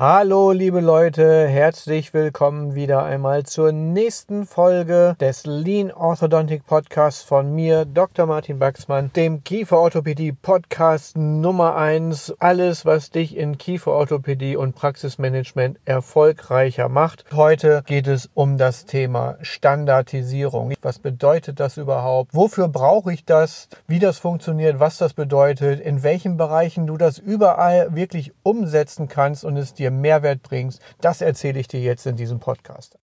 Hallo liebe Leute, herzlich willkommen wieder einmal zur nächsten Folge des Lean Orthodontic Podcasts von mir, Dr. Martin Baxmann, dem Kieferorthopädie Podcast Nummer eins. Alles, was dich in Kieferorthopädie und Praxismanagement erfolgreicher macht. Heute geht es um das Thema Standardisierung. Was bedeutet das überhaupt? Wofür brauche ich das? Wie das funktioniert? Was das bedeutet? In welchen Bereichen du das überall wirklich umsetzen kannst und es dir dir Mehrwert bringst, das erzähle ich dir jetzt in diesem Podcast.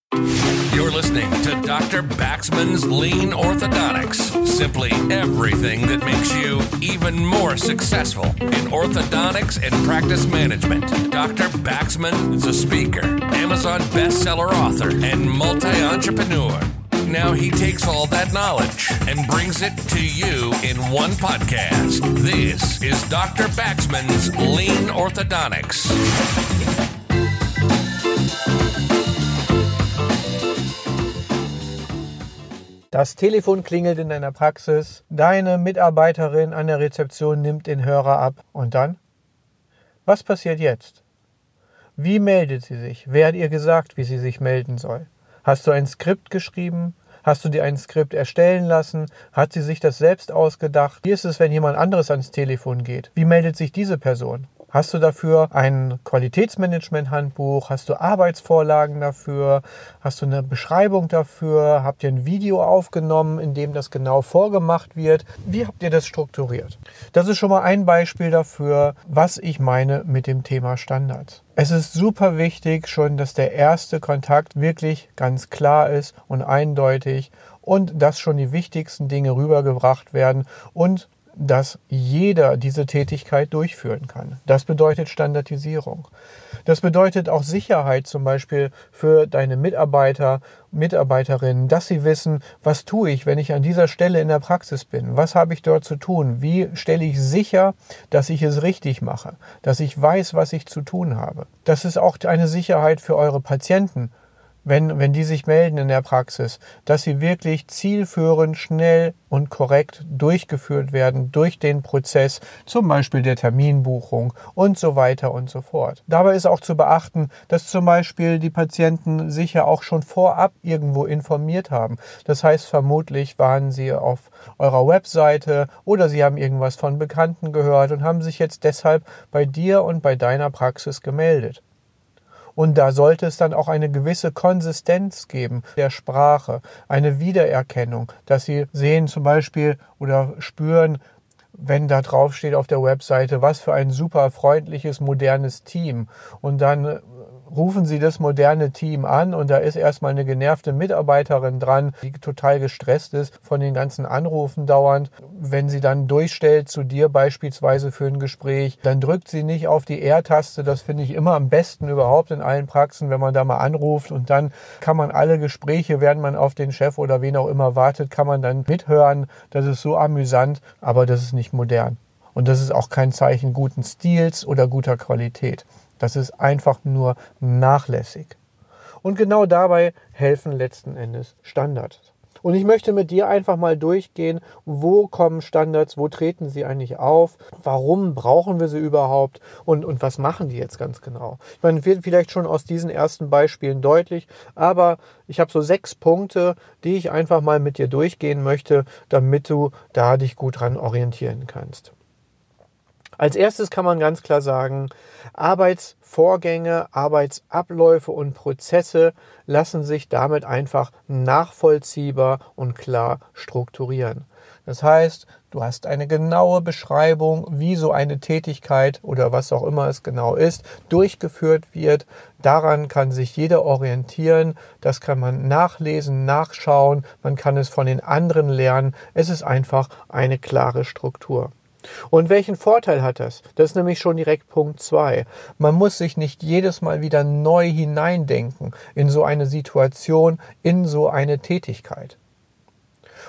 You're listening to Dr. Baxman's Lean Orthodontics. Simply everything that makes you even more successful in orthodontics and practice management. Dr. Baxman is a speaker, Amazon bestseller author, and multi entrepreneur. Now he takes all that knowledge and brings it to you in one podcast. This is Dr. Baxman's Lean Orthodontics. Das Telefon klingelt in deiner Praxis, deine Mitarbeiterin an der Rezeption nimmt den Hörer ab und dann? Was passiert jetzt? Wie meldet sie sich? Wer hat ihr gesagt, wie sie sich melden soll? Hast du ein Skript geschrieben? Hast du dir ein Skript erstellen lassen? Hat sie sich das selbst ausgedacht? Wie ist es, wenn jemand anderes ans Telefon geht? Wie meldet sich diese Person? Hast du dafür ein Qualitätsmanagement-Handbuch? Hast du Arbeitsvorlagen dafür? Hast du eine Beschreibung dafür? Habt ihr ein Video aufgenommen, in dem das genau vorgemacht wird? Wie habt ihr das strukturiert? Das ist schon mal ein Beispiel dafür, was ich meine mit dem Thema Standards. Es ist super wichtig schon, dass der erste Kontakt wirklich ganz klar ist und eindeutig und dass schon die wichtigsten Dinge rübergebracht werden und dass jeder diese Tätigkeit durchführen kann. Das bedeutet Standardisierung. Das bedeutet auch Sicherheit zum Beispiel für deine Mitarbeiter, Mitarbeiterinnen, dass sie wissen, was tue ich, wenn ich an dieser Stelle in der Praxis bin? Was habe ich dort zu tun? Wie stelle ich sicher, dass ich es richtig mache? Dass ich weiß, was ich zu tun habe? Das ist auch eine Sicherheit für eure Patienten wenn, wenn die sich melden in der Praxis, dass sie wirklich zielführend, schnell und korrekt durchgeführt werden durch den Prozess, zum Beispiel der Terminbuchung und so weiter und so fort. Dabei ist auch zu beachten, dass zum Beispiel die Patienten sich ja auch schon vorab irgendwo informiert haben. Das heißt, vermutlich waren sie auf eurer Webseite oder sie haben irgendwas von Bekannten gehört und haben sich jetzt deshalb bei dir und bei deiner Praxis gemeldet. Und da sollte es dann auch eine gewisse Konsistenz geben der Sprache, eine Wiedererkennung, dass Sie sehen zum Beispiel oder spüren, wenn da drauf steht auf der Webseite, was für ein super freundliches, modernes Team. Und dann rufen Sie das moderne Team an und da ist erstmal eine genervte Mitarbeiterin dran, die total gestresst ist von den ganzen Anrufen dauernd. Wenn sie dann durchstellt zu dir beispielsweise für ein Gespräch, dann drückt sie nicht auf die R-Taste. Das finde ich immer am besten überhaupt in allen Praxen, wenn man da mal anruft und dann kann man alle Gespräche, während man auf den Chef oder wen auch immer wartet, kann man dann mithören. Das ist so amüsant, aber das ist nicht modern. Und das ist auch kein Zeichen guten Stils oder guter Qualität. Das ist einfach nur nachlässig. Und genau dabei helfen letzten Endes Standards. Und ich möchte mit dir einfach mal durchgehen, wo kommen Standards, wo treten sie eigentlich auf, warum brauchen wir sie überhaupt und, und was machen die jetzt ganz genau. Ich meine, wird vielleicht schon aus diesen ersten Beispielen deutlich, aber ich habe so sechs Punkte, die ich einfach mal mit dir durchgehen möchte, damit du da dich gut dran orientieren kannst. Als erstes kann man ganz klar sagen, Arbeitsvorgänge, Arbeitsabläufe und Prozesse lassen sich damit einfach nachvollziehbar und klar strukturieren. Das heißt, du hast eine genaue Beschreibung, wie so eine Tätigkeit oder was auch immer es genau ist, durchgeführt wird. Daran kann sich jeder orientieren. Das kann man nachlesen, nachschauen. Man kann es von den anderen lernen. Es ist einfach eine klare Struktur. Und welchen Vorteil hat das? Das ist nämlich schon direkt Punkt 2. Man muss sich nicht jedes Mal wieder neu hineindenken in so eine Situation, in so eine Tätigkeit.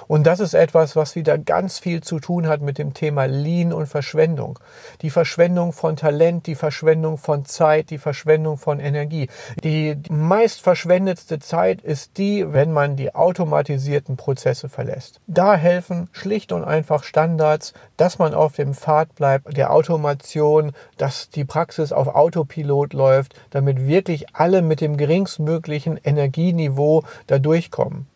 Und das ist etwas, was wieder ganz viel zu tun hat mit dem Thema Lean und Verschwendung. Die Verschwendung von Talent, die Verschwendung von Zeit, die Verschwendung von Energie. Die meist verschwendetste Zeit ist die, wenn man die automatisierten Prozesse verlässt. Da helfen schlicht und einfach Standards, dass man auf dem Pfad bleibt, der Automation, dass die Praxis auf Autopilot läuft, damit wirklich alle mit dem geringstmöglichen Energieniveau da durchkommen.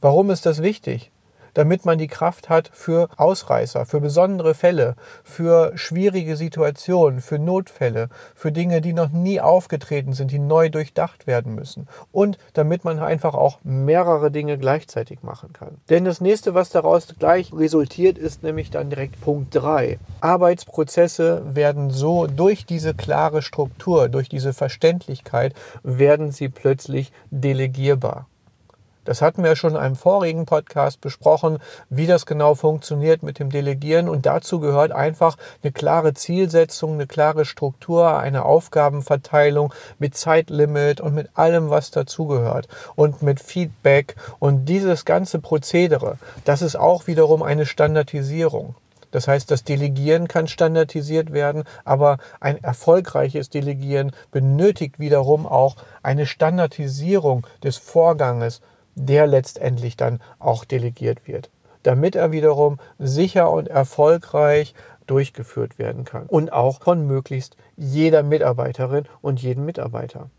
Warum ist das wichtig? Damit man die Kraft hat für Ausreißer, für besondere Fälle, für schwierige Situationen, für Notfälle, für Dinge, die noch nie aufgetreten sind, die neu durchdacht werden müssen. Und damit man einfach auch mehrere Dinge gleichzeitig machen kann. Denn das nächste, was daraus gleich resultiert, ist nämlich dann direkt Punkt 3. Arbeitsprozesse werden so durch diese klare Struktur, durch diese Verständlichkeit, werden sie plötzlich delegierbar. Das hatten wir schon in einem vorigen Podcast besprochen, wie das genau funktioniert mit dem Delegieren. Und dazu gehört einfach eine klare Zielsetzung, eine klare Struktur, eine Aufgabenverteilung mit Zeitlimit und mit allem, was dazugehört. Und mit Feedback. Und dieses ganze Prozedere, das ist auch wiederum eine Standardisierung. Das heißt, das Delegieren kann standardisiert werden, aber ein erfolgreiches Delegieren benötigt wiederum auch eine Standardisierung des Vorganges, der letztendlich dann auch delegiert wird, damit er wiederum sicher und erfolgreich durchgeführt werden kann und auch von möglichst jeder Mitarbeiterin und jedem Mitarbeiter.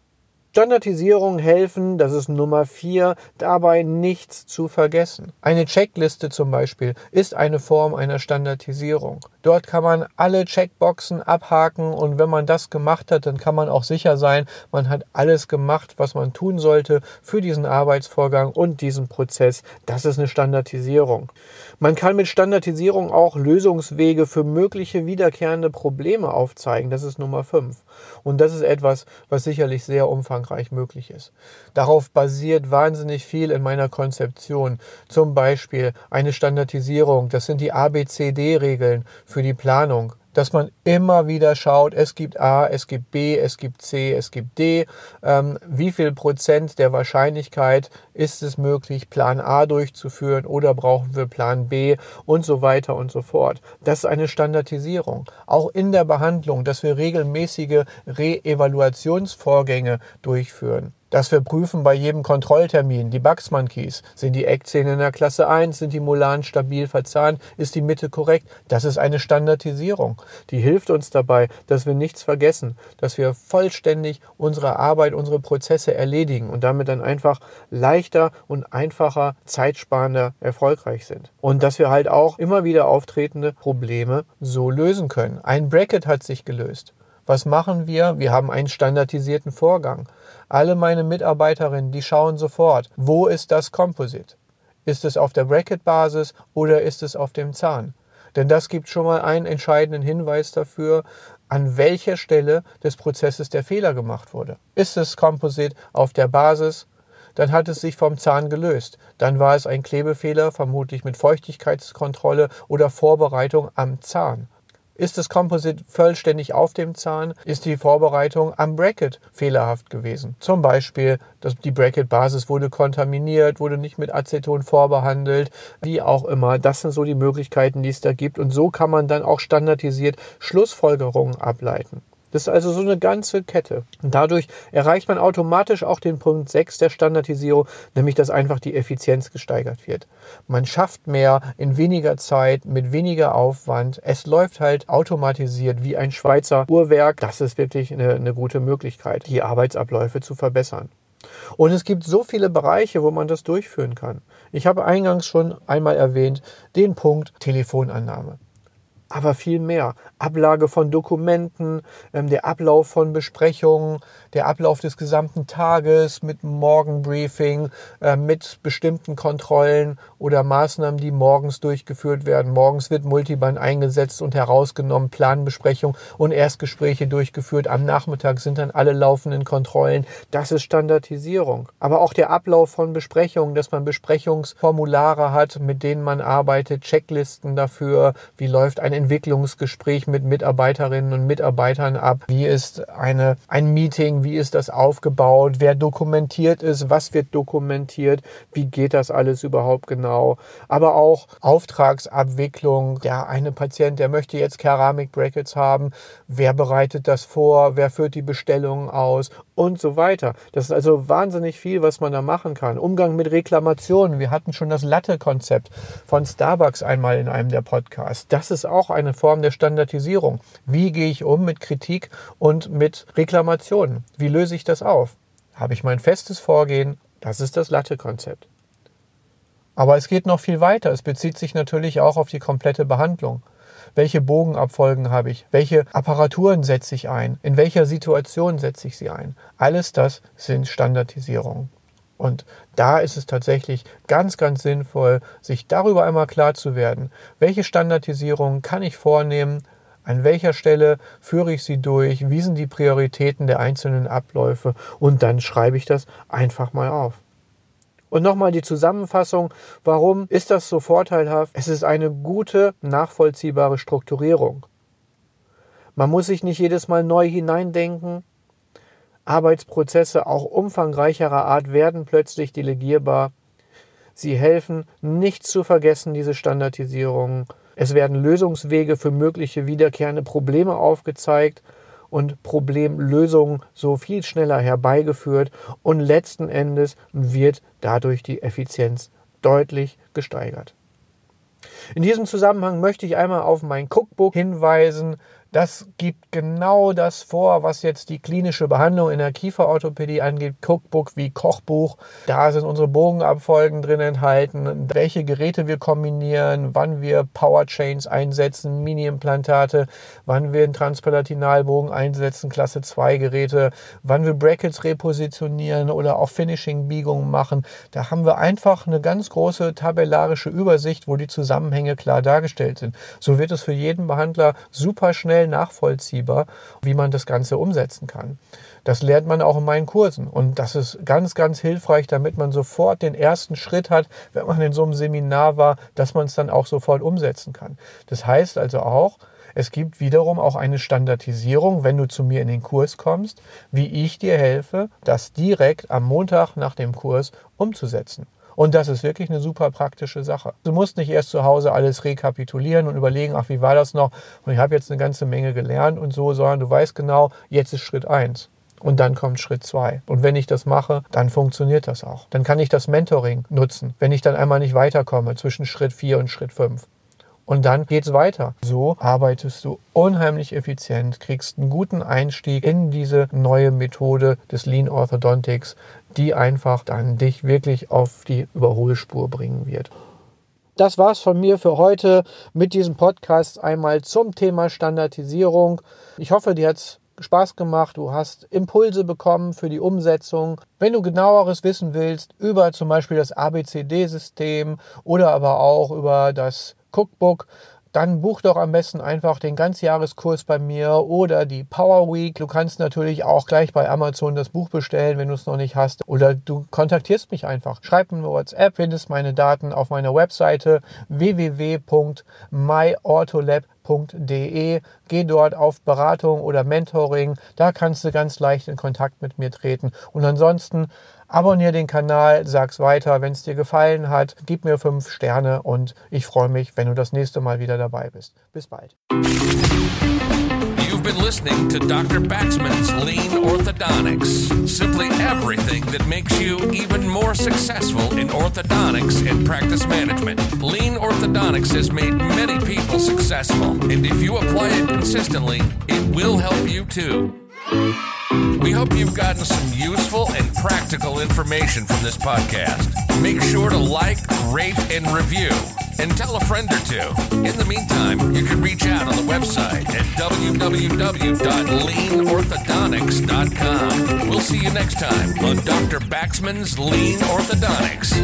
Standardisierung helfen, das ist Nummer vier, dabei nichts zu vergessen. Eine Checkliste zum Beispiel ist eine Form einer Standardisierung. Dort kann man alle Checkboxen abhaken und wenn man das gemacht hat, dann kann man auch sicher sein, man hat alles gemacht, was man tun sollte für diesen Arbeitsvorgang und diesen Prozess. Das ist eine Standardisierung. Man kann mit Standardisierung auch Lösungswege für mögliche wiederkehrende Probleme aufzeigen. Das ist Nummer fünf. Und das ist etwas, was sicherlich sehr umfangreich Frankreich möglich ist. Darauf basiert wahnsinnig viel in meiner Konzeption. Zum Beispiel eine Standardisierung, das sind die ABCD-Regeln für die Planung dass man immer wieder schaut, es gibt A, es gibt B, es gibt C, es gibt D. Ähm, wie viel Prozent der Wahrscheinlichkeit ist es möglich, Plan A durchzuführen oder brauchen wir Plan B und so weiter und so fort. Das ist eine Standardisierung. Auch in der Behandlung, dass wir regelmäßige Re-Evaluationsvorgänge durchführen dass wir prüfen bei jedem Kontrolltermin die Bugsman Keys. Sind die Eckzähne in der Klasse 1? Sind die Molaren stabil verzahnt? Ist die Mitte korrekt? Das ist eine Standardisierung. Die hilft uns dabei, dass wir nichts vergessen, dass wir vollständig unsere Arbeit, unsere Prozesse erledigen und damit dann einfach leichter und einfacher, zeitsparender erfolgreich sind. Und dass wir halt auch immer wieder auftretende Probleme so lösen können. Ein Bracket hat sich gelöst. Was machen wir? Wir haben einen standardisierten Vorgang. Alle meine Mitarbeiterinnen, die schauen sofort, wo ist das Composite? Ist es auf der Bracket-Basis oder ist es auf dem Zahn? Denn das gibt schon mal einen entscheidenden Hinweis dafür, an welcher Stelle des Prozesses der Fehler gemacht wurde. Ist es Composite auf der Basis, dann hat es sich vom Zahn gelöst. Dann war es ein Klebefehler, vermutlich mit Feuchtigkeitskontrolle oder Vorbereitung am Zahn. Ist das Composite vollständig auf dem Zahn, ist die Vorbereitung am Bracket fehlerhaft gewesen. Zum Beispiel, dass die Bracket-Basis wurde kontaminiert, wurde nicht mit Aceton vorbehandelt, wie auch immer. Das sind so die Möglichkeiten, die es da gibt. Und so kann man dann auch standardisiert Schlussfolgerungen ableiten. Das ist also so eine ganze Kette. Und dadurch erreicht man automatisch auch den Punkt 6 der Standardisierung, nämlich dass einfach die Effizienz gesteigert wird. Man schafft mehr in weniger Zeit, mit weniger Aufwand. Es läuft halt automatisiert wie ein Schweizer Uhrwerk. Das ist wirklich eine, eine gute Möglichkeit, die Arbeitsabläufe zu verbessern. Und es gibt so viele Bereiche, wo man das durchführen kann. Ich habe eingangs schon einmal erwähnt, den Punkt Telefonannahme aber viel mehr. Ablage von Dokumenten, ähm, der Ablauf von Besprechungen, der Ablauf des gesamten Tages mit Morgenbriefing, äh, mit bestimmten Kontrollen oder Maßnahmen, die morgens durchgeführt werden. Morgens wird Multiband eingesetzt und herausgenommen, Planbesprechung und Erstgespräche durchgeführt. Am Nachmittag sind dann alle laufenden Kontrollen. Das ist Standardisierung. Aber auch der Ablauf von Besprechungen, dass man Besprechungsformulare hat, mit denen man arbeitet, Checklisten dafür, wie läuft ein Entwicklungsgespräch mit Mitarbeiterinnen und Mitarbeitern ab? Wie ist eine, ein Meeting? Wie ist das aufgebaut? Wer dokumentiert ist? Was wird dokumentiert? Wie geht das alles überhaupt genau? Aber auch Auftragsabwicklung. Der eine Patient, der möchte jetzt Keramikbrackets haben. Wer bereitet das vor? Wer führt die Bestellungen aus? Und so weiter. Das ist also wahnsinnig viel, was man da machen kann. Umgang mit Reklamationen. Wir hatten schon das Latte-Konzept von Starbucks einmal in einem der Podcasts. Das ist auch eine Form der Standardisierung. Wie gehe ich um mit Kritik und mit Reklamationen? Wie löse ich das auf? Habe ich mein festes Vorgehen? Das ist das Latte-Konzept. Aber es geht noch viel weiter. Es bezieht sich natürlich auch auf die komplette Behandlung. Welche Bogenabfolgen habe ich? Welche Apparaturen setze ich ein? In welcher Situation setze ich sie ein? Alles das sind Standardisierungen. Und da ist es tatsächlich ganz, ganz sinnvoll, sich darüber einmal klar zu werden, welche Standardisierungen kann ich vornehmen, an welcher Stelle führe ich sie durch, wie sind die Prioritäten der einzelnen Abläufe und dann schreibe ich das einfach mal auf. Und nochmal die Zusammenfassung, warum ist das so vorteilhaft? Es ist eine gute, nachvollziehbare Strukturierung. Man muss sich nicht jedes Mal neu hineindenken. Arbeitsprozesse auch umfangreicherer Art werden plötzlich delegierbar. Sie helfen, nicht zu vergessen, diese Standardisierungen. Es werden Lösungswege für mögliche wiederkehrende Probleme aufgezeigt und Problemlösungen so viel schneller herbeigeführt und letzten Endes wird dadurch die Effizienz deutlich gesteigert. In diesem Zusammenhang möchte ich einmal auf mein Cookbook hinweisen, das gibt genau das vor, was jetzt die klinische Behandlung in der Kieferorthopädie angeht. Cookbook wie Kochbuch. Da sind unsere Bogenabfolgen drin enthalten, welche Geräte wir kombinieren, wann wir Powerchains einsetzen, Mini-Implantate, wann wir einen Transpalatinalbogen einsetzen, Klasse 2 Geräte, wann wir Brackets repositionieren oder auch Finishing-Biegungen machen. Da haben wir einfach eine ganz große tabellarische Übersicht, wo die Zusammenhänge klar dargestellt sind. So wird es für jeden Behandler super schnell schnell nachvollziehbar, wie man das Ganze umsetzen kann. Das lernt man auch in meinen Kursen und das ist ganz, ganz hilfreich, damit man sofort den ersten Schritt hat, wenn man in so einem Seminar war, dass man es dann auch sofort umsetzen kann. Das heißt also auch, es gibt wiederum auch eine Standardisierung, wenn du zu mir in den Kurs kommst, wie ich dir helfe, das direkt am Montag nach dem Kurs umzusetzen. Und das ist wirklich eine super praktische Sache. Du musst nicht erst zu Hause alles rekapitulieren und überlegen, ach, wie war das noch? Und ich habe jetzt eine ganze Menge gelernt und so, sondern du weißt genau, jetzt ist Schritt eins. Und dann kommt Schritt zwei. Und wenn ich das mache, dann funktioniert das auch. Dann kann ich das Mentoring nutzen, wenn ich dann einmal nicht weiterkomme zwischen Schritt vier und Schritt fünf. Und dann geht's weiter. So arbeitest du unheimlich effizient, kriegst einen guten Einstieg in diese neue Methode des Lean Orthodontics, die einfach dann dich wirklich auf die Überholspur bringen wird. Das war's von mir für heute mit diesem Podcast einmal zum Thema Standardisierung. Ich hoffe, dir hat's Spaß gemacht, du hast Impulse bekommen für die Umsetzung. Wenn du genaueres wissen willst über zum Beispiel das ABCD-System oder aber auch über das Cookbook, dann buch doch am besten einfach den Ganzjahreskurs bei mir oder die Power Week. Du kannst natürlich auch gleich bei Amazon das Buch bestellen, wenn du es noch nicht hast. Oder du kontaktierst mich einfach. Schreib mir WhatsApp, findest meine Daten auf meiner Webseite www.myortholab.de. Geh dort auf Beratung oder Mentoring. Da kannst du ganz leicht in Kontakt mit mir treten. Und ansonsten Abonnier den Kanal, sag's weiter, wenn es dir gefallen hat, gib mir fünf Sterne und ich freue mich, wenn du das nächste Mal wieder dabei bist. Bis bald. You've been listening to Dr. Baxman's Lean Orthodontics. Simply everything that makes you even more successful in orthodontics and practice management. Lean Orthodontics has made many people successful, and if you apply it consistently, it will help you too. Hope you've gotten some useful and practical information from this podcast. Make sure to like, rate, and review, and tell a friend or two. In the meantime, you can reach out on the website at www.leanorthodontics.com. We'll see you next time on Dr. Baxman's Lean Orthodontics.